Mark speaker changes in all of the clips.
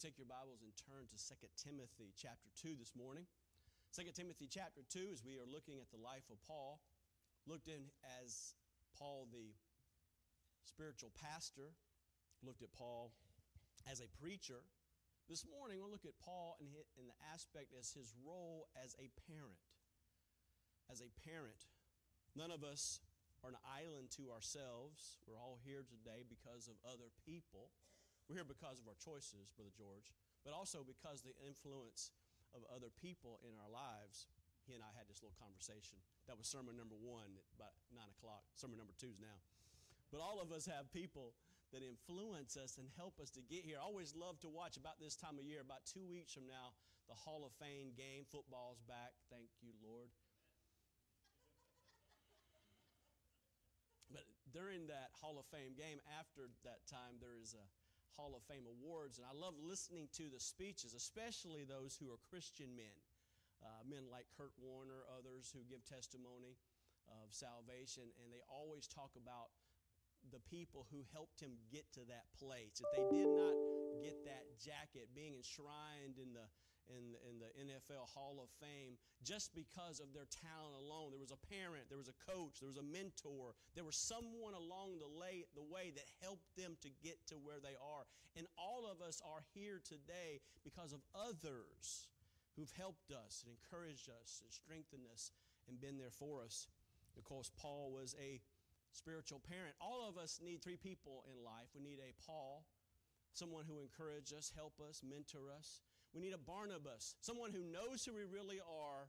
Speaker 1: to take your Bibles and turn to 2 Timothy chapter 2 this morning. 2 Timothy chapter 2, as we are looking at the life of Paul, looked in as Paul the spiritual pastor, looked at Paul as a preacher. This morning, we'll look at Paul in, in the aspect as his role as a parent. As a parent, none of us are an island to ourselves. We're all here today because of other people. We're here because of our choices, Brother George, but also because the influence of other people in our lives. He and I had this little conversation. That was sermon number one at about 9 o'clock. Sermon number two is now. But all of us have people that influence us and help us to get here. I always love to watch about this time of year, about two weeks from now, the Hall of Fame game. Football's back. Thank you, Lord. But during that Hall of Fame game, after that time, there is a Hall of Fame awards, and I love listening to the speeches, especially those who are Christian men. Uh, men like Kurt Warner, others who give testimony of salvation, and they always talk about the people who helped him get to that place. If they did not get that jacket, being enshrined in the in, in the NFL Hall of Fame just because of their talent alone. There was a parent, there was a coach, there was a mentor, there was someone along the, lay, the way that helped them to get to where they are. And all of us are here today because of others who've helped us and encouraged us and strengthened us and been there for us. Of course, Paul was a spiritual parent. All of us need three people in life. We need a Paul, someone who encourages us, help us, mentor us. We need a Barnabas, someone who knows who we really are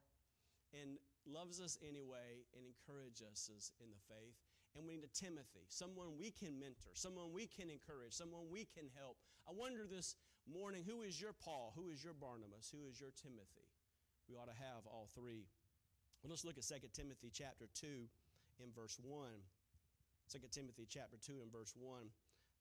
Speaker 1: and loves us anyway and encourages us in the faith. And we need a Timothy, someone we can mentor, someone we can encourage, someone we can help. I wonder this morning who is your Paul? Who is your Barnabas? Who is your Timothy? We ought to have all three. Well, let's look at 2 Timothy chapter 2 in verse 1. 2 Timothy chapter 2 and verse 1.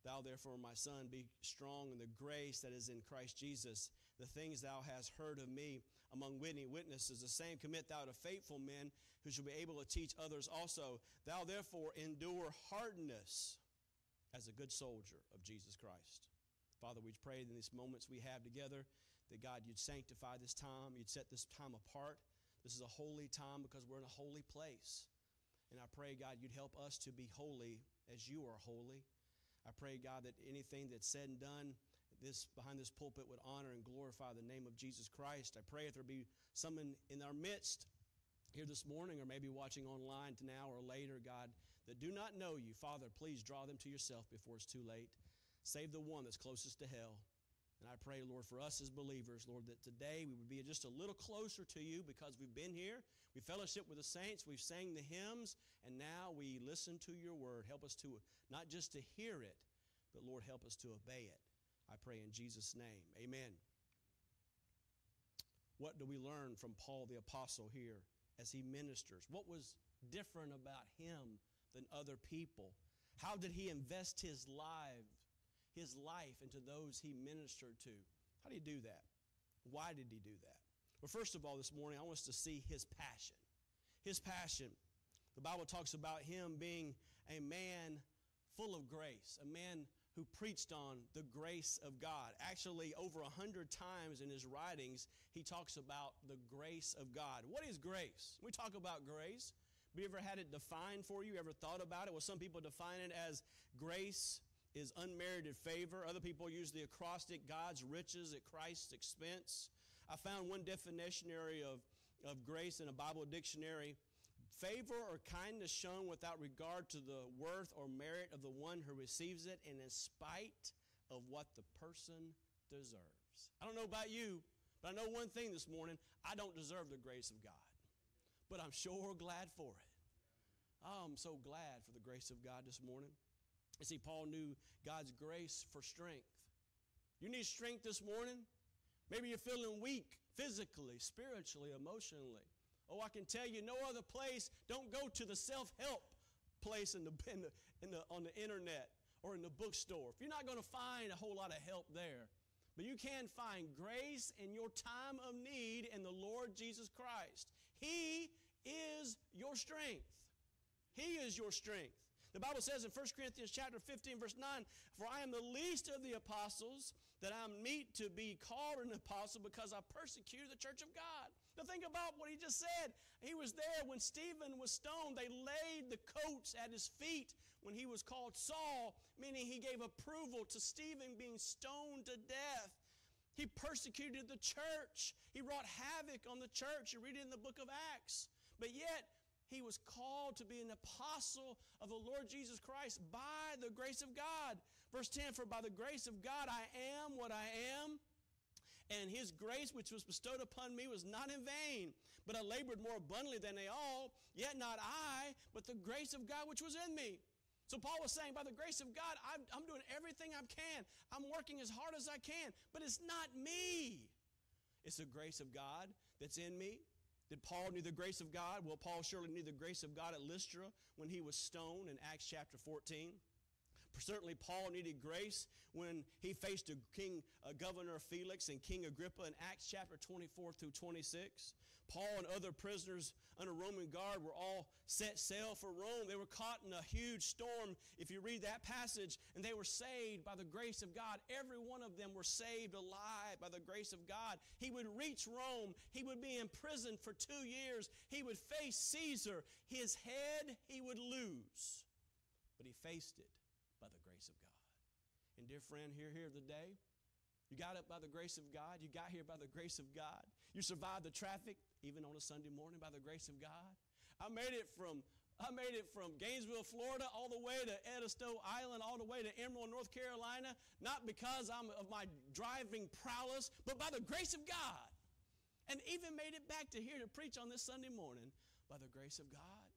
Speaker 1: Thou therefore, my son, be strong in the grace that is in Christ Jesus the things thou hast heard of me among many witnesses, the same commit thou to faithful men who shall be able to teach others also. Thou therefore endure hardness as a good soldier of Jesus Christ. Father, we pray in these moments we have together that God, you'd sanctify this time, you'd set this time apart. This is a holy time because we're in a holy place. And I pray, God, you'd help us to be holy as you are holy. I pray, God, that anything that's said and done this behind this pulpit would honor and glorify the name of Jesus Christ. I pray if there be someone in our midst here this morning or maybe watching online now or later, God, that do not know you, Father, please draw them to yourself before it's too late. Save the one that's closest to hell. And I pray, Lord, for us as believers, Lord, that today we would be just a little closer to you because we've been here. We fellowship with the saints. We've sang the hymns. And now we listen to your word. Help us to, not just to hear it, but Lord, help us to obey it. I pray in Jesus' name. Amen. What do we learn from Paul the Apostle here as he ministers? What was different about him than other people? How did he invest his life, his life into those he ministered to? How did he do that? Why did he do that? Well, first of all, this morning, I want us to see his passion. His passion. The Bible talks about him being a man full of grace, a man who preached on the grace of God. Actually, over a hundred times in his writings, he talks about the grace of God. What is grace? We talk about grace. Have you ever had it defined for you? Ever thought about it? Well, some people define it as grace is unmerited favor. Other people use the acrostic God's riches at Christ's expense. I found one definitionary of, of grace in a Bible dictionary favor or kindness shown without regard to the worth or merit of the one who receives it and in spite of what the person deserves. I don't know about you, but I know one thing this morning I don't deserve the grace of God, but I'm sure glad for it. I'm so glad for the grace of God this morning. You see, Paul knew God's grace for strength. You need strength this morning. Maybe you're feeling weak physically, spiritually, emotionally. Oh, I can tell you, no other place. Don't go to the self help place in the, in the, in the, on the internet or in the bookstore. If you're not going to find a whole lot of help there, but you can find grace in your time of need in the Lord Jesus Christ. He is your strength. He is your strength. The Bible says in 1 Corinthians chapter 15 verse 9, "For I am the least of the apostles that I'm meet to be called an apostle because I persecuted the church of God. Think about what he just said. He was there when Stephen was stoned. They laid the coats at his feet when he was called Saul, meaning he gave approval to Stephen being stoned to death. He persecuted the church. He wrought havoc on the church. You read it in the book of Acts. But yet, he was called to be an apostle of the Lord Jesus Christ by the grace of God. Verse 10 For by the grace of God I am what I am, and his grace which was bestowed upon me was not in vain, but I labored more abundantly than they all, yet not I, but the grace of God which was in me. So Paul was saying, by the grace of God, I'm, I'm doing everything I can. I'm working as hard as I can, but it's not me. It's the grace of God that's in me. Did Paul need the grace of God? Well, Paul surely needed the grace of God at Lystra when he was stoned in Acts chapter 14. Certainly, Paul needed grace when he faced a king, a governor Felix and King Agrippa in Acts chapter 24 through 26. Paul and other prisoners under Roman guard were all set sail for Rome. They were caught in a huge storm, if you read that passage, and they were saved by the grace of God. Every one of them were saved alive by the grace of God. He would reach Rome. He would be imprisoned for two years. He would face Caesar. His head he would lose, but he faced it by the grace of God. And dear friend, here, here today, you got up by the grace of God. You got here by the grace of God. You survived the traffic, even on a Sunday morning, by the grace of God. I made it from I made it from Gainesville, Florida, all the way to Edisto Island, all the way to Emerald, North Carolina, not because I'm of my driving prowess, but by the grace of God. And even made it back to here to preach on this Sunday morning by the grace of God.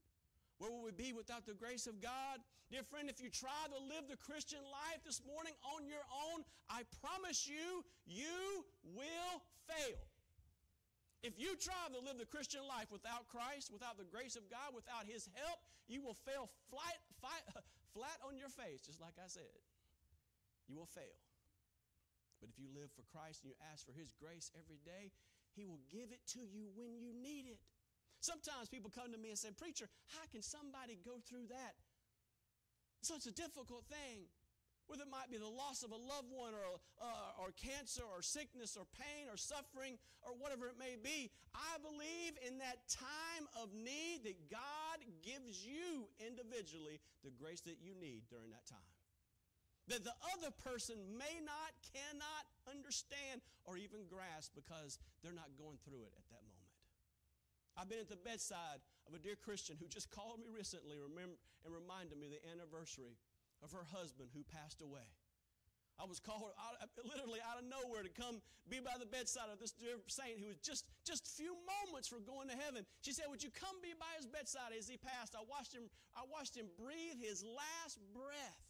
Speaker 1: Where would we be without the grace of God? Dear friend, if you try to live the Christian life this morning on your own, I promise you, you will fail. If you try to live the Christian life without Christ, without the grace of God, without His help, you will fail flat, flat on your face, just like I said. You will fail. But if you live for Christ and you ask for His grace every day, He will give it to you when you need it. Sometimes people come to me and say, Preacher, how can somebody go through that? So it's a difficult thing. Whether it might be the loss of a loved one or, uh, or cancer or sickness or pain or suffering or whatever it may be, I believe in that time of need that God gives you individually the grace that you need during that time. That the other person may not, cannot understand or even grasp because they're not going through it at that moment. I've been at the bedside of a dear Christian who just called me recently remember, and reminded me the anniversary of her husband who passed away. I was called out, literally out of nowhere to come be by the bedside of this dear saint who was just just few moments from going to heaven. She said, "Would you come be by his bedside as he passed?" I watched him. I watched him breathe his last breath,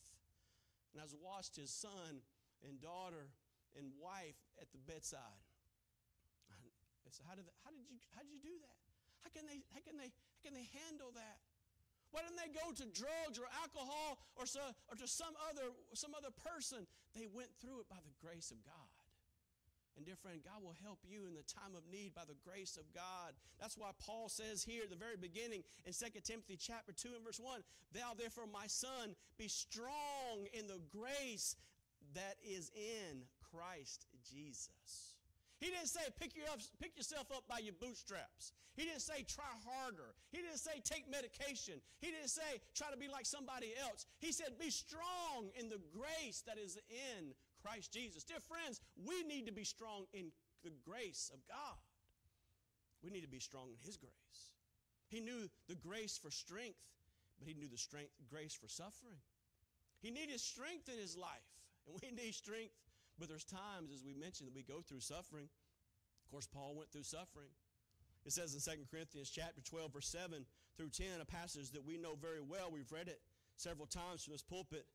Speaker 1: and I watched his son and daughter and wife at the bedside. I said, "How did how did you how did you do that?" How can they, how can they, how can they handle that? Why didn't they go to drugs or alcohol or, so, or to some other, some other person? They went through it by the grace of God. And dear friend, God will help you in the time of need by the grace of God. That's why Paul says here at the very beginning in 2 Timothy chapter 2 and verse 1, Thou therefore, my son, be strong in the grace that is in Christ Jesus. He didn't say pick, up, pick yourself up by your bootstraps. He didn't say try harder. He didn't say take medication. He didn't say try to be like somebody else. He said be strong in the grace that is in Christ Jesus. Dear friends, we need to be strong in the grace of God. We need to be strong in His grace. He knew the grace for strength, but He knew the strength, grace for suffering. He needed strength in His life, and we need strength but there's times, as we mentioned, that we go through suffering. Of course, Paul went through suffering. It says in 2 Corinthians chapter 12, verse 7 through 10, a passage that we know very well. We've read it several times from this pulpit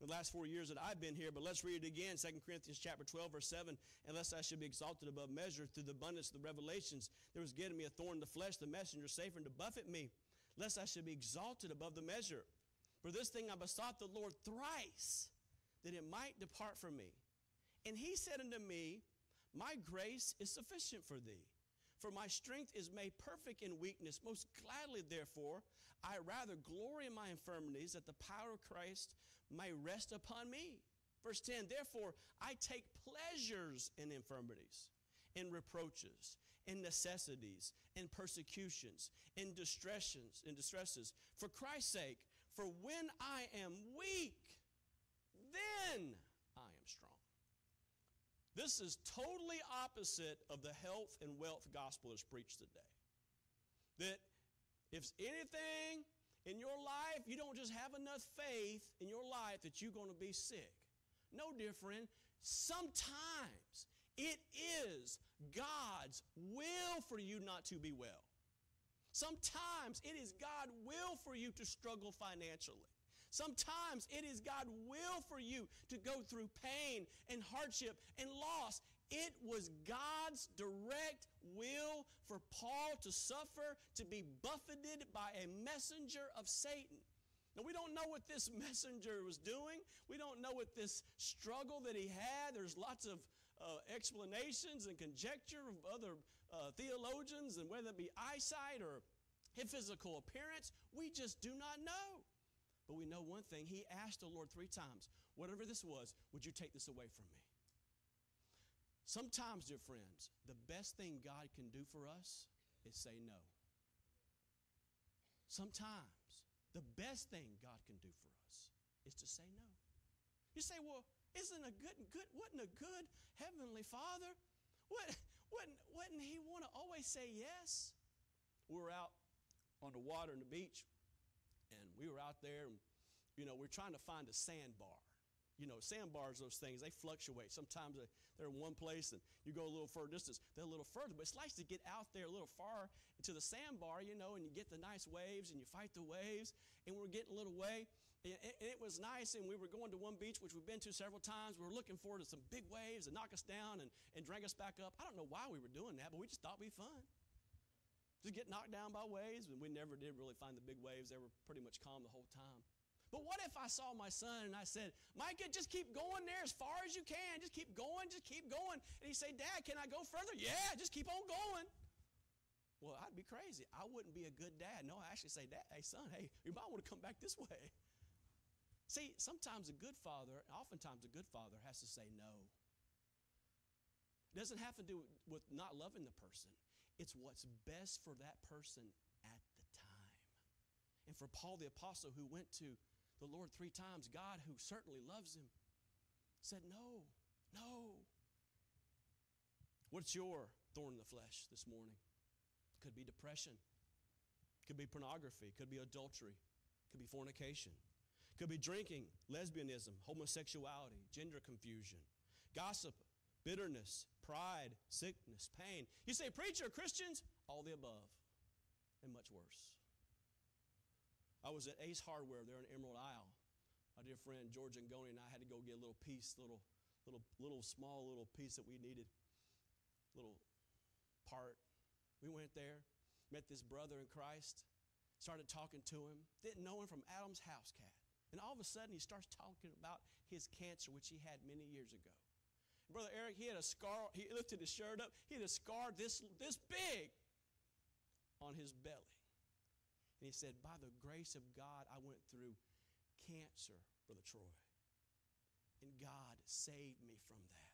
Speaker 1: in the last four years that I've been here, but let's read it again. 2 Corinthians chapter 12, verse 7. Unless I should be exalted above measure through the abundance of the revelations, there was given me a thorn in the flesh, the messenger safer to buffet me, lest I should be exalted above the measure. For this thing I besought the Lord thrice, that it might depart from me. And he said unto me, My grace is sufficient for thee, for my strength is made perfect in weakness. Most gladly, therefore, I rather glory in my infirmities, that the power of Christ may rest upon me. Verse 10 Therefore, I take pleasures in infirmities, in reproaches, in necessities, in persecutions, in distresses, in distresses, for Christ's sake. For when I am weak, then I am strong. This is totally opposite of the health and wealth gospel that's preached today. That if anything in your life, you don't just have enough faith in your life that you're going to be sick. No, friend. Sometimes it is God's will for you not to be well. Sometimes it is God's will for you to struggle financially. Sometimes it is God's will for you to go through pain and hardship and loss. It was God's direct will for Paul to suffer, to be buffeted by a messenger of Satan. Now, we don't know what this messenger was doing. We don't know what this struggle that he had. There's lots of uh, explanations and conjecture of other uh, theologians, and whether it be eyesight or his physical appearance, we just do not know. But we know one thing. He asked the Lord three times, whatever this was, would you take this away from me? Sometimes, dear friends, the best thing God can do for us is say no. Sometimes the best thing God can do for us is to say no. You say, well, isn't a good, good, wouldn't a good heavenly father, would, wouldn't, wouldn't he want to always say yes? We were out on the water and the beach, we were out there, and, you know, we're trying to find a sandbar. You know, sandbars, those things, they fluctuate. Sometimes they're in one place and you go a little further distance, they're a little further. But it's nice to get out there a little far to the sandbar, you know, and you get the nice waves and you fight the waves. And we're getting a little way. And it was nice, and we were going to one beach, which we've been to several times. We were looking forward to some big waves that knock us down and, and drag us back up. I don't know why we were doing that, but we just thought it'd be fun. Just get knocked down by waves, and we never did really find the big waves. They were pretty much calm the whole time. But what if I saw my son and I said, Micah, just keep going there as far as you can. Just keep going, just keep going. And he'd say, Dad, can I go further? Yeah, just keep on going. Well, I'd be crazy. I wouldn't be a good dad. No, I actually say, Dad, hey, son, hey, you might want to come back this way. See, sometimes a good father, oftentimes a good father, has to say no. It doesn't have to do with not loving the person, it's what's best for that person at the time. And for Paul the Apostle, who went to the Lord three times, God, who certainly loves him, said, No, no. What's your thorn in the flesh this morning? Could be depression, could be pornography, could be adultery, could be fornication, could be drinking, lesbianism, homosexuality, gender confusion, gossip, bitterness, pride, sickness, pain. You say, Preacher, Christians? All the above, and much worse. I was at Ace Hardware there in Emerald Isle. My dear friend George Angoni and I had to go get a little piece, little, little, little small little piece that we needed, little part. We went there, met this brother in Christ, started talking to him, didn't know him from Adam's house cat. And all of a sudden, he starts talking about his cancer, which he had many years ago. Brother Eric, he had a scar, he lifted his shirt up, he had a scar this, this big on his belly. And he said, By the grace of God, I went through cancer, Brother Troy. And God saved me from that.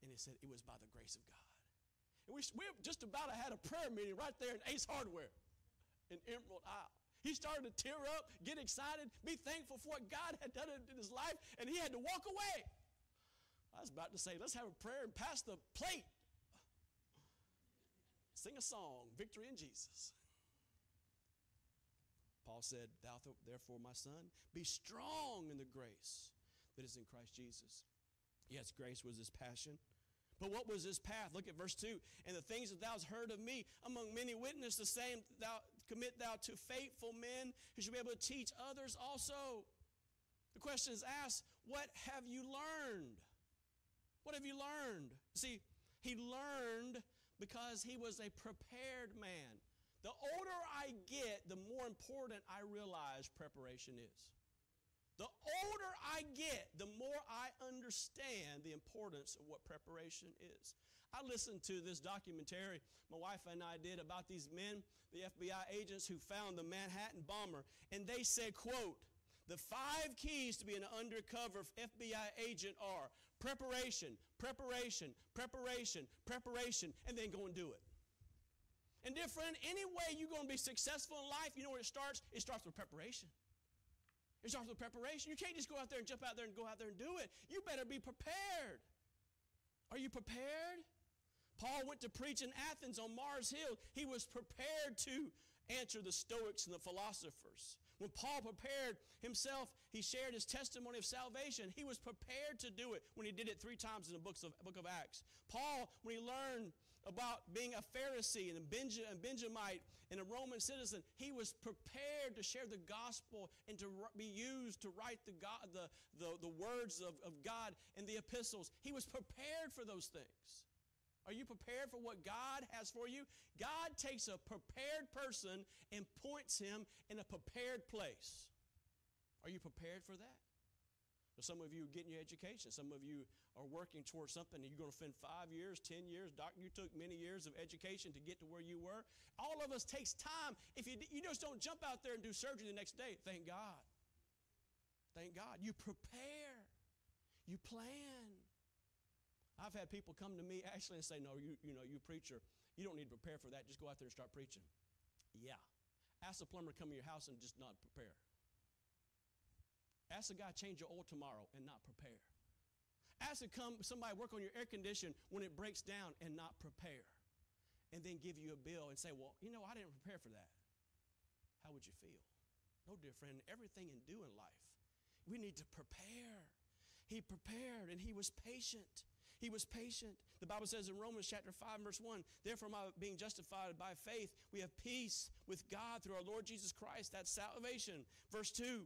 Speaker 1: And he said, It was by the grace of God. And we, we just about had a prayer meeting right there in Ace Hardware in Emerald Isle. He started to tear up, get excited, be thankful for what God had done in his life, and he had to walk away. I was about to say, let's have a prayer and pass the plate. Sing a song, Victory in Jesus. Paul said, Thou therefore, my son, be strong in the grace that is in Christ Jesus. Yes, grace was his passion. But what was his path? Look at verse 2. And the things that thou hast heard of me among many witnesses, the same thou commit thou to faithful men who shall be able to teach others also. The question is asked, what have you learned? What have you learned? See, he learned because he was a prepared man. The older I get, the more important I realize preparation is. The older I get, the more I understand the importance of what preparation is. I listened to this documentary my wife and I did about these men, the FBI agents who found the Manhattan bomber, and they said, quote, The five keys to be an undercover FBI agent are preparation, preparation, preparation, preparation, and then go and do it. And dear friend, any way you're going to be successful in life, you know where it starts? It starts with preparation. It starts with preparation. You can't just go out there and jump out there and go out there and do it. You better be prepared. Are you prepared? Paul went to preach in Athens on Mars Hill. He was prepared to answer the Stoics and the philosophers. When Paul prepared himself, he shared his testimony of salvation. He was prepared to do it when he did it three times in the books of, book of Acts. Paul, when he learned about being a Pharisee and a Benjamite and a Roman citizen, he was prepared to share the gospel and to be used to write the, God, the, the, the words of, of God in the epistles. He was prepared for those things. Are you prepared for what God has for you? God takes a prepared person and points him in a prepared place. Are you prepared for that? some of you are getting your education. Some of you are working towards something you're going to spend five years, ten years. Doc, you took many years of education to get to where you were. All of us takes time. If you, you just don't jump out there and do surgery the next day, thank God. Thank God. You prepare. You plan. I've had people come to me actually and say, No, you, you know, you preacher, you don't need to prepare for that. Just go out there and start preaching. Yeah. Ask a plumber to come to your house and just not prepare. Ask a guy change your oil tomorrow and not prepare. Ask to come somebody work on your air condition when it breaks down and not prepare. And then give you a bill and say, Well, you know, I didn't prepare for that. How would you feel? No, dear friend, everything in doing life, we need to prepare. He prepared and he was patient. He was patient. The Bible says in Romans chapter 5, verse 1, therefore, by being justified by faith, we have peace with God through our Lord Jesus Christ. That's salvation. Verse 2,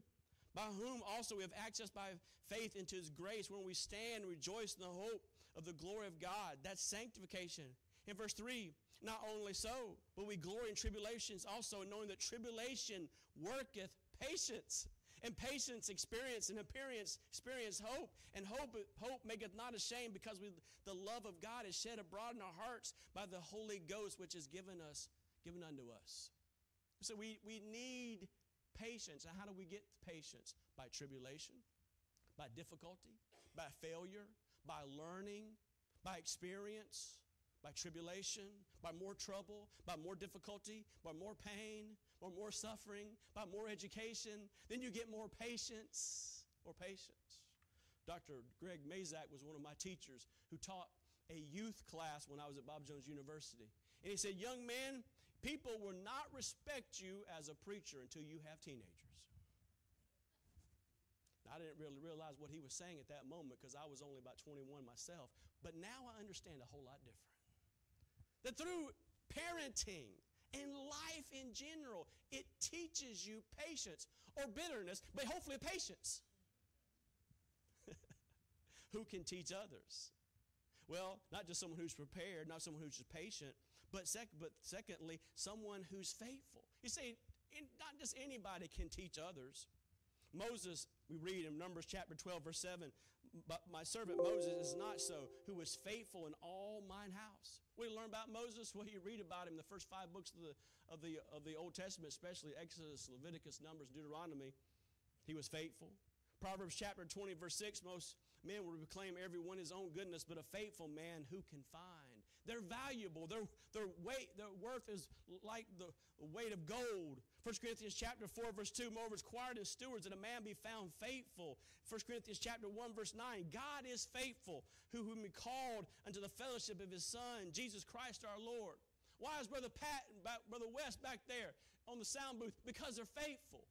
Speaker 1: by whom also we have access by faith into his grace when we stand and rejoice in the hope of the glory of God. That's sanctification. In verse 3, not only so, but we glory in tribulations also, knowing that tribulation worketh patience and patience experience and appearance experience hope. And hope hope maketh not ashamed because we, the love of god is shed abroad in our hearts by the holy ghost which is given us given unto us. So we, we need patience. And how do we get patience? By tribulation by difficulty by failure by learning by experience by tribulation, by more trouble, by more difficulty, by more pain, by more suffering, by more education. Then you get more patience, or patience. Dr. Greg Mazak was one of my teachers who taught a youth class when I was at Bob Jones University. And he said, Young man, people will not respect you as a preacher until you have teenagers. I didn't really realize what he was saying at that moment because I was only about 21 myself. But now I understand a whole lot different. That through parenting and life in general, it teaches you patience or bitterness, but hopefully patience. Who can teach others? Well, not just someone who's prepared, not someone who's just patient, but, sec- but secondly, someone who's faithful. You see, not just anybody can teach others. Moses, we read in Numbers chapter 12, verse 7, but my servant Moses is not so, who was faithful in all mine house. We learn about Moses? Well, you read about him in the first five books of the, of the, of the Old Testament, especially Exodus, Leviticus, Numbers, Deuteronomy. He was faithful. Proverbs chapter 20, verse 6 most men will proclaim every one his own goodness, but a faithful man who can find. They're valuable. Their, their weight, their worth is like the weight of gold. 1 Corinthians chapter 4, verse 2, moreover, it's quiet as stewards that a man be found faithful. 1 Corinthians chapter 1, verse 9, God is faithful, who whom he called unto the fellowship of his Son, Jesus Christ our Lord. Why is Brother Pat and Brother West back there on the sound booth? Because they're faithful.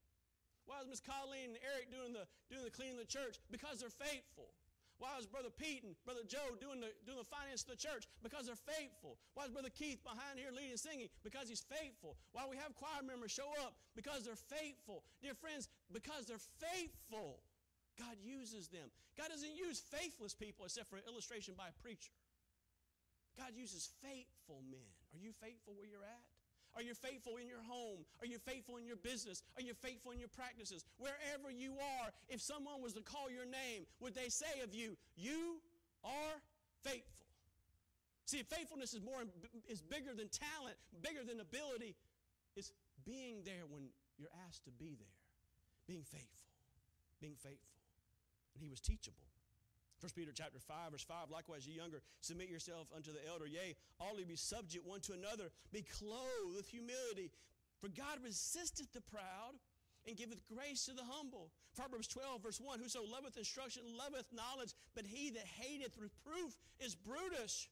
Speaker 1: Why is Miss Colleen and Eric doing the, doing the cleaning of the church? Because they're faithful. Why is Brother Pete and Brother Joe doing the, doing the finance of the church? Because they're faithful. Why is Brother Keith behind here leading singing? Because he's faithful. Why we have choir members show up? Because they're faithful. Dear friends, because they're faithful, God uses them. God doesn't use faithless people except for illustration by a preacher. God uses faithful men. Are you faithful where you're at? Are you faithful in your home? Are you faithful in your business? Are you faithful in your practices? Wherever you are, if someone was to call your name, would they say of you, You are faithful? See, faithfulness is more is bigger than talent, bigger than ability. It's being there when you're asked to be there, being faithful. being faithful. And he was teachable. 1 Peter chapter 5, verse 5, likewise, ye younger, submit yourself unto the elder. Yea, all ye be subject one to another. Be clothed with humility. For God resisteth the proud and giveth grace to the humble. Proverbs 12, verse 1, Whoso loveth instruction loveth knowledge, but he that hateth reproof is brutish.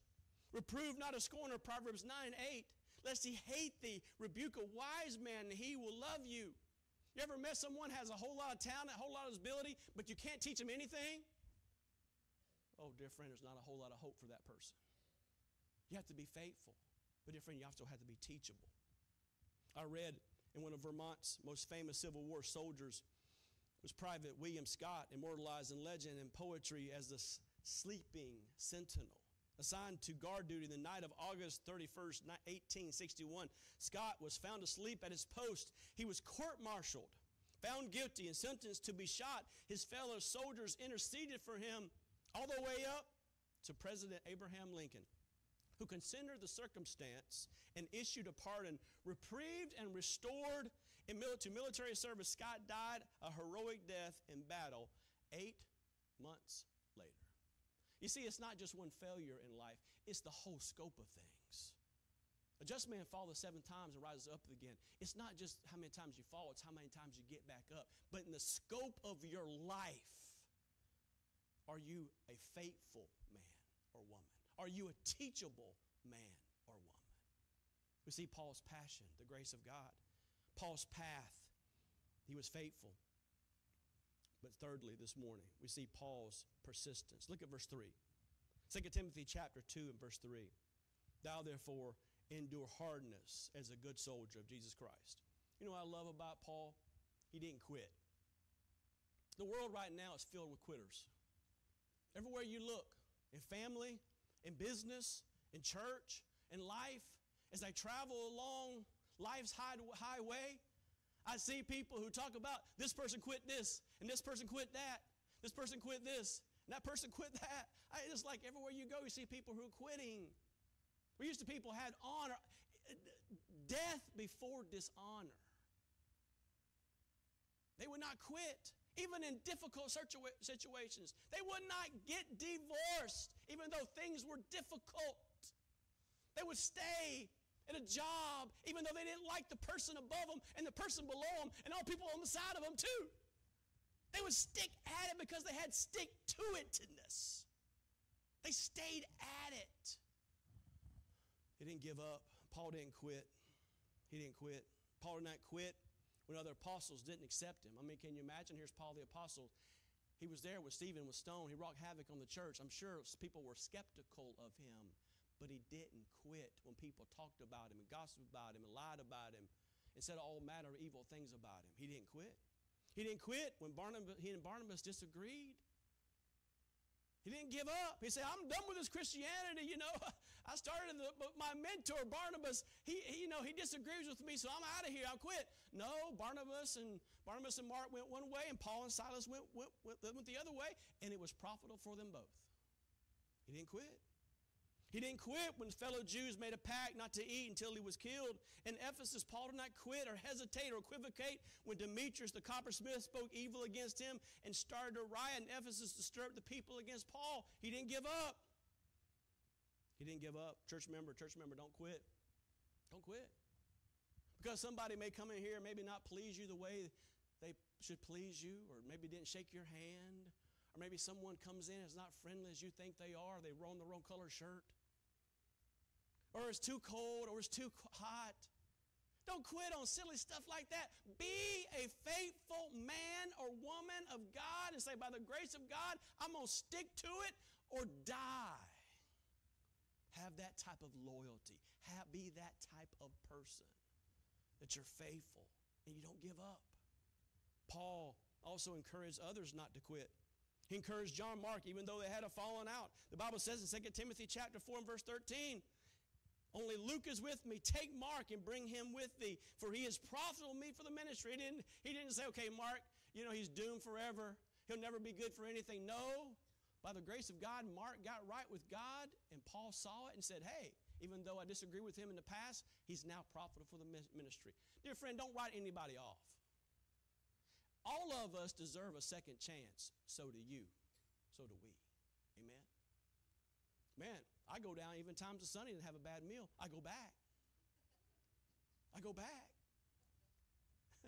Speaker 1: Reprove not a scorner, Proverbs 9, 8. Lest he hate thee, rebuke a wise man, and he will love you. You ever met someone has a whole lot of talent, a whole lot of ability, but you can't teach them anything? Oh, dear friend, there's not a whole lot of hope for that person. You have to be faithful, but dear friend, you also have to be teachable. I read in one of Vermont's most famous Civil War soldiers was Private William Scott, immortalized in legend and poetry as the sleeping sentinel. Assigned to guard duty the night of August 31st, 1861, Scott was found asleep at his post. He was court martialed, found guilty, and sentenced to be shot. His fellow soldiers interceded for him all the way up to President Abraham Lincoln, who considered the circumstance and issued a pardon, reprieved and restored to military service. Scott died a heroic death in battle eight months later. You see, it's not just one failure in life, it's the whole scope of things. A just man falleth seven times and rises up again. It's not just how many times you fall, it's how many times you get back up. But in the scope of your life, are you a faithful man or woman? Are you a teachable man or woman? We see Paul's passion, the grace of God. Paul's path, he was faithful. But thirdly, this morning, we see Paul's persistence. Look at verse 3. 2 Timothy chapter 2 and verse 3. Thou therefore endure hardness as a good soldier of Jesus Christ. You know what I love about Paul? He didn't quit. The world right now is filled with quitters. Everywhere you look, in family, in business, in church, in life, as I travel along life's highway, I see people who talk about this person quit this, and this person quit that, this person quit this, and that person quit that. I, it's like everywhere you go, you see people who are quitting. We used to people had honor, death before dishonor. They would not quit even in difficult situations. They would not get divorced, even though things were difficult. They would stay at a job, even though they didn't like the person above them and the person below them and all people on the side of them, too. They would stick at it because they had stick to itness. They stayed at it. They didn't give up. Paul didn't quit. He didn't quit. Paul did not quit when other apostles didn't accept him. I mean, can you imagine? Here's Paul the apostle. He was there with Stephen with stone. He wrought havoc on the church. I'm sure people were skeptical of him, but he didn't quit when people talked about him and gossiped about him and lied about him and said all manner of evil things about him. He didn't quit. He didn't quit when Barnabas, he and Barnabas disagreed. He didn't give up. He said, I'm done with this Christianity. You know, I started in the, my mentor, Barnabas, he, he, you know, he disagrees with me, so I'm out of here. I'll quit. No, Barnabas and Barnabas and Mark went one way, and Paul and Silas went, went, went, went the other way, and it was profitable for them both. He didn't quit. He didn't quit when fellow Jews made a pact not to eat until he was killed. In Ephesus, Paul did not quit or hesitate or equivocate when Demetrius the coppersmith spoke evil against him and started a riot in Ephesus to up the people against Paul. He didn't give up. He didn't give up. Church member, church member, don't quit. Don't quit. Because somebody may come in here and maybe not please you the way they should please you, or maybe didn't shake your hand, or maybe someone comes in as not friendly as you think they are, they roll the wrong color shirt or it's too cold, or it's too hot. Don't quit on silly stuff like that. Be a faithful man or woman of God and say, by the grace of God, I'm going to stick to it or die. Have that type of loyalty. Have, be that type of person that you're faithful and you don't give up. Paul also encouraged others not to quit. He encouraged John Mark, even though they had a falling out. The Bible says in 2 Timothy chapter 4 and verse 13, only Luke is with me. Take Mark and bring him with thee, for he is profitable me for the ministry. He didn't, he didn't say, okay, Mark, you know, he's doomed forever. He'll never be good for anything. No. By the grace of God, Mark got right with God, and Paul saw it and said, hey, even though I disagree with him in the past, he's now profitable for the ministry. Dear friend, don't write anybody off. All of us deserve a second chance. So do you. So do we. Amen. Man, I go down even times of Sunday and have a bad meal. I go back. I go back.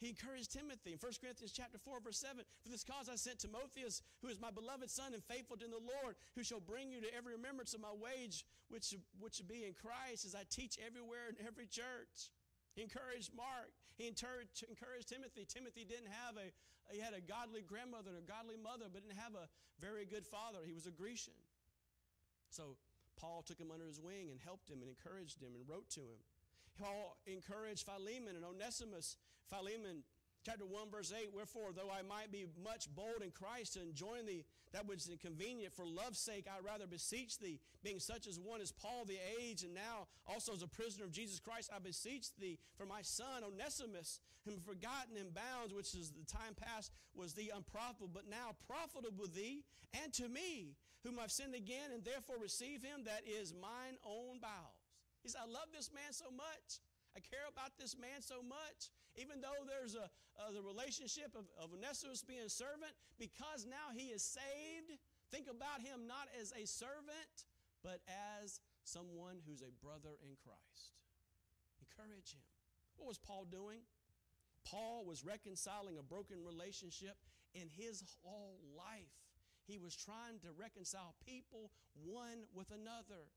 Speaker 1: he encouraged Timothy in 1 Corinthians chapter 4, verse 7. For this cause I sent Timotheus, who is my beloved son and faithful in the Lord, who shall bring you to every remembrance of my wage, which, which be in Christ, as I teach everywhere in every church. He encouraged Mark. He encouraged, encouraged Timothy. Timothy didn't have a, he had a godly grandmother and a godly mother, but didn't have a very good father. He was a Grecian. So Paul took him under his wing and helped him and encouraged him and wrote to him. Paul encouraged Philemon and Onesimus. Philemon chapter 1 verse 8 wherefore though i might be much bold in christ to enjoin thee that which is inconvenient for love's sake i rather beseech thee being such as one as paul the age and now also as a prisoner of jesus christ i beseech thee for my son onesimus whom forgotten in bounds which is the time past was thee unprofitable but now profitable thee and to me whom i've sinned again and therefore receive him that is mine own bowels he said i love this man so much I care about this man so much, even though there's a, uh, the relationship of, of Onesimus being a servant, because now he is saved. Think about him not as a servant, but as someone who's a brother in Christ. Encourage him. What was Paul doing? Paul was reconciling a broken relationship in his whole life. He was trying to reconcile people one with another,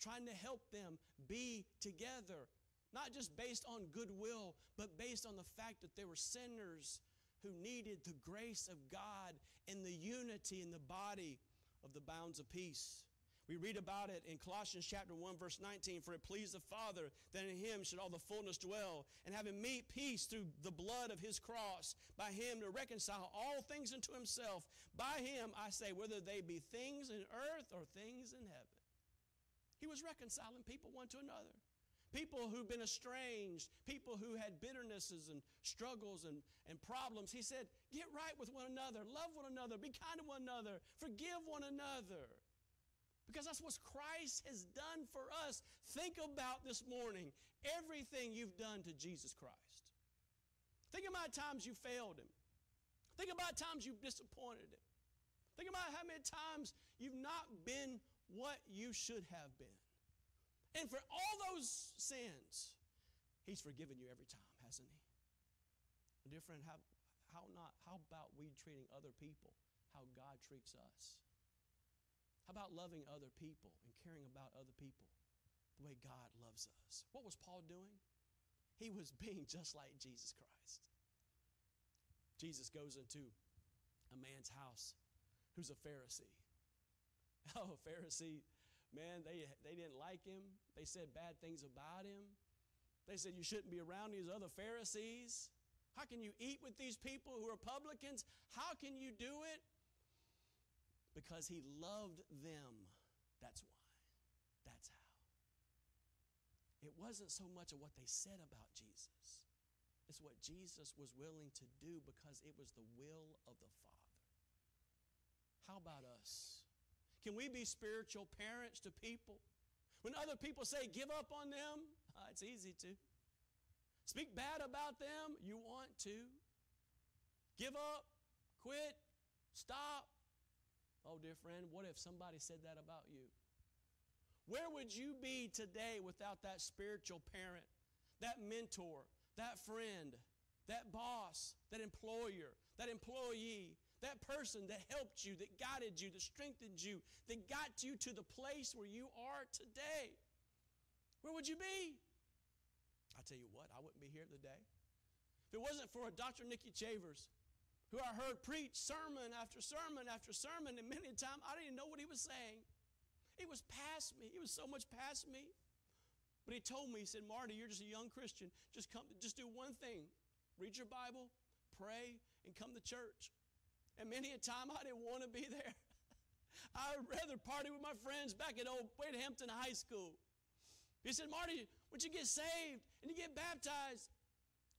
Speaker 1: trying to help them be together, not just based on goodwill, but based on the fact that they were sinners who needed the grace of God and the unity in the body of the bounds of peace. We read about it in Colossians chapter 1 verse 19 for it pleased the Father that in him should all the fullness dwell and having made peace through the blood of his cross by him to reconcile all things unto himself by him I say whether they be things in earth or things in heaven. He was reconciling people one to another people who've been estranged, people who had bitternesses and struggles and, and problems. He said, Get right with one another, love one another, be kind to one another, forgive one another. Because that's what Christ has done for us. Think about this morning everything you've done to Jesus Christ. Think about times you failed Him. Think about times you've disappointed Him. Think about how many times you've not been what you should have been. And for all those sins, He's forgiven you every time, hasn't He? Dear friend, how, how not? How about we treating other people how God treats us? How about loving other people and caring about other people the way God loves us? What was Paul doing? He was being just like Jesus Christ. Jesus goes into a man's house who's a Pharisee. Oh, Pharisee man, they, they didn't like him. They said bad things about him. They said you shouldn't be around these other Pharisees. How can you eat with these people who are publicans? How can you do it? Because he loved them. That's why. That's how. It wasn't so much of what they said about Jesus, it's what Jesus was willing to do because it was the will of the Father. How about us? Can we be spiritual parents to people? When other people say, give up on them, uh, it's easy to. Speak bad about them, you want to. Give up, quit, stop. Oh, dear friend, what if somebody said that about you? Where would you be today without that spiritual parent, that mentor, that friend, that boss, that employer, that employee, that person that helped you, that guided you, that strengthened you, that got you to the place where you are today. Where would you be? I tell you what, I wouldn't be here today. If it wasn't for a Dr. Nikki Chavers, who I heard preach sermon after sermon after sermon, and many a time I didn't know what he was saying. It was past me. It was so much past me. But he told me, he said, Marty, you're just a young Christian. Just come, just do one thing. Read your Bible, pray, and come to church. And many a time I didn't want to be there. I'd rather party with my friends back at old Wade Hampton High School. He said, Marty, once you get saved and you get baptized,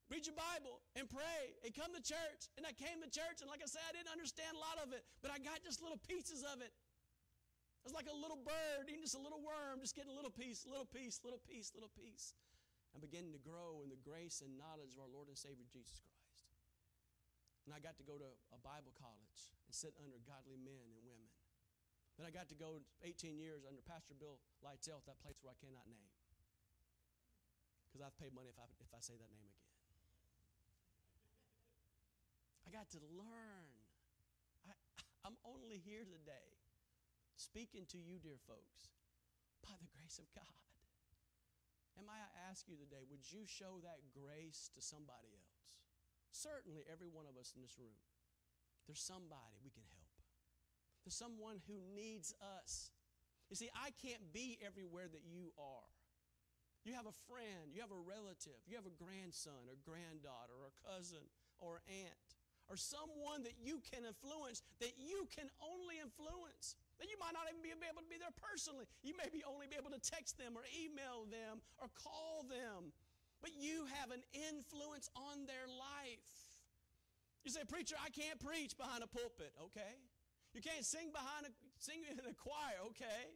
Speaker 1: read your Bible and pray and come to church. And I came to church, and like I said, I didn't understand a lot of it, but I got just little pieces of it. It was like a little bird eating just a little worm, just getting a little piece, little piece, little piece, little piece, and beginning to grow in the grace and knowledge of our Lord and Savior Jesus Christ. And I got to go to a Bible college and sit under godly men and women. Then I got to go 18 years under Pastor Bill Lytell at that place where I cannot name. Because I've paid money if I, if I say that name again. I got to learn. I, I'm only here today speaking to you, dear folks, by the grace of God. And may I ask you today, would you show that grace to somebody else? Certainly, every one of us in this room, there's somebody we can help. There's someone who needs us. You see, I can't be everywhere that you are. You have a friend, you have a relative, you have a grandson or granddaughter or cousin or aunt or someone that you can influence that you can only influence. That you might not even be able to be there personally. You may be only be able to text them or email them or call them. But you have an influence on their life. You say, preacher, I can't preach behind a pulpit. Okay. You can't sing behind a sing in a choir. Okay.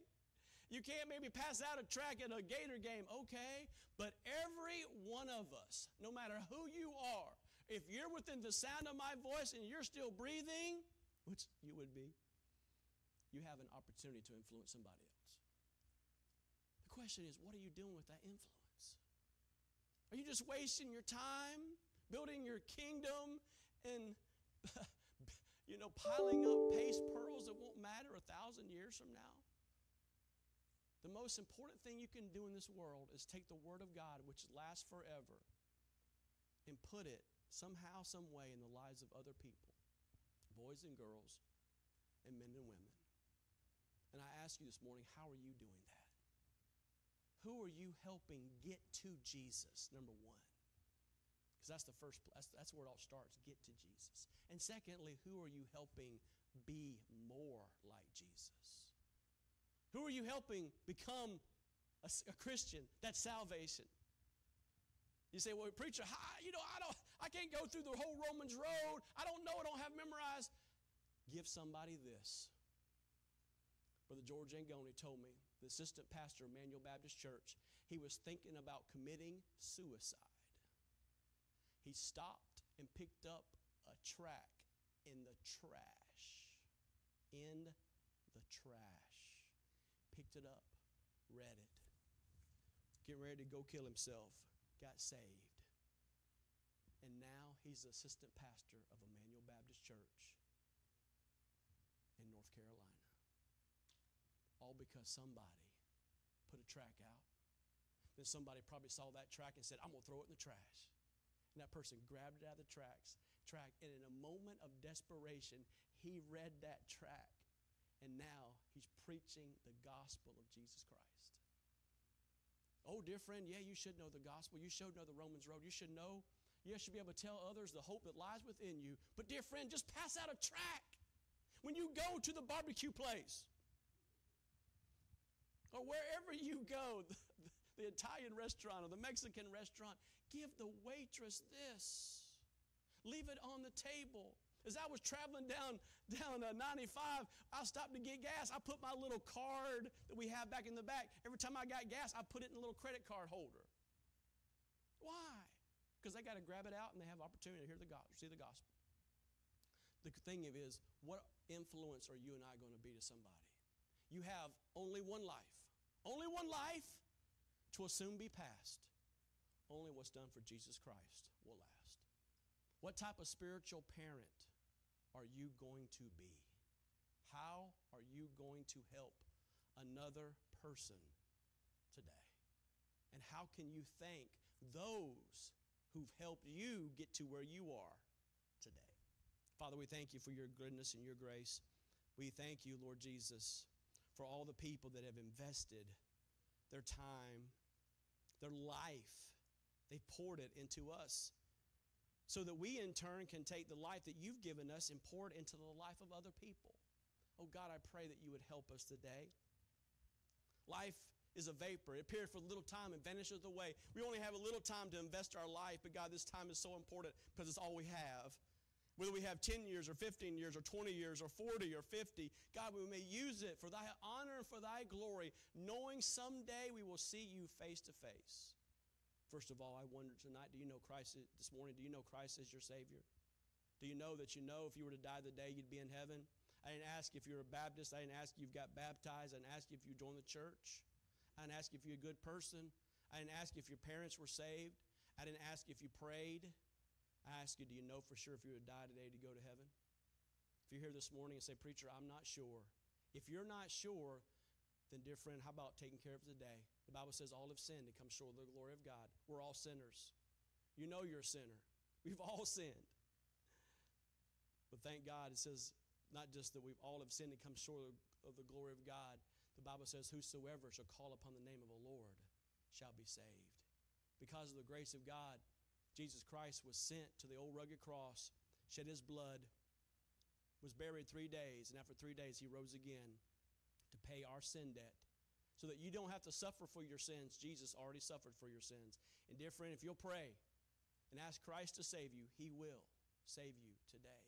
Speaker 1: You can't maybe pass out a track at a Gator game. Okay. But every one of us, no matter who you are, if you're within the sound of my voice and you're still breathing, which you would be, you have an opportunity to influence somebody else. The question is, what are you doing with that influence? Are you just wasting your time building your kingdom and you know piling up paste pearls that won't matter a thousand years from now? The most important thing you can do in this world is take the Word of God, which lasts forever, and put it somehow, some way in the lives of other people, boys and girls, and men and women. And I ask you this morning, how are you doing that? Who are you helping get to Jesus, number one? Because that's the first, that's, that's where it all starts get to Jesus. And secondly, who are you helping be more like Jesus? Who are you helping become a, a Christian? That's salvation. You say, well, preacher, how, you know, I don't, I can't go through the whole Romans road. I don't know. I don't have memorized. Give somebody this. Brother George Angoni told me, the assistant pastor of Emmanuel Baptist Church, he was thinking about committing suicide. He stopped and picked up a track in the trash. In the trash. Picked it up, read it. Getting ready to go kill himself, got saved. And now he's the assistant pastor of Emmanuel Baptist Church in North Carolina all because somebody put a track out. Then somebody probably saw that track and said, I'm going to throw it in the trash. And that person grabbed it out of the tracks, track, and in a moment of desperation, he read that track. And now he's preaching the gospel of Jesus Christ. Oh, dear friend, yeah, you should know the gospel. You should know the Romans road. You should know, you should be able to tell others the hope that lies within you. But, dear friend, just pass out a track. When you go to the barbecue place, or wherever you go, the, the Italian restaurant or the Mexican restaurant, give the waitress this. Leave it on the table. As I was traveling down down uh, 95, I stopped to get gas. I put my little card that we have back in the back. Every time I got gas, I put it in a little credit card holder. Why? Because they got to grab it out and they have opportunity to hear the gospel, see the gospel. The thing is, what influence are you and I going to be to somebody? You have only one life. Only one life, twill soon be past. Only what's done for Jesus Christ will last. What type of spiritual parent are you going to be? How are you going to help another person today? And how can you thank those who've helped you get to where you are today? Father, we thank you for your goodness and your grace. We thank you, Lord Jesus, for all the people that have invested their time, their life. They've poured it into us so that we in turn can take the life that you've given us and pour it into the life of other people. Oh God, I pray that you would help us today. Life is a vapor. It appears for a little time and vanishes away. We only have a little time to invest our life, but God, this time is so important because it's all we have. Whether we have 10 years or 15 years or 20 years or 40 or 50, God, we may use it for thy honor and for thy glory, knowing someday we will see you face to face. First of all, I wonder tonight, do you know Christ this morning? Do you know Christ as your Savior? Do you know that you know if you were to die the day you'd be in heaven? I didn't ask if you're a Baptist. I didn't ask if you've got baptized. I didn't ask if you joined the church. I didn't ask if you're a good person. I didn't ask if your parents were saved. I didn't ask if you prayed. I ask you, do you know for sure if you would die today to go to heaven? If you're here this morning and say, Preacher, I'm not sure. If you're not sure, then, dear friend, how about taking care of today? The Bible says all have sinned and come short of the glory of God. We're all sinners. You know you're a sinner. We've all sinned. But thank God, it says not just that we've all have sinned and come short of the glory of God. The Bible says, Whosoever shall call upon the name of the Lord shall be saved. Because of the grace of God, Jesus Christ was sent to the old rugged cross, shed his blood, was buried three days, and after three days he rose again to pay our sin debt. So that you don't have to suffer for your sins. Jesus already suffered for your sins. And dear friend, if you'll pray and ask Christ to save you, he will save you today.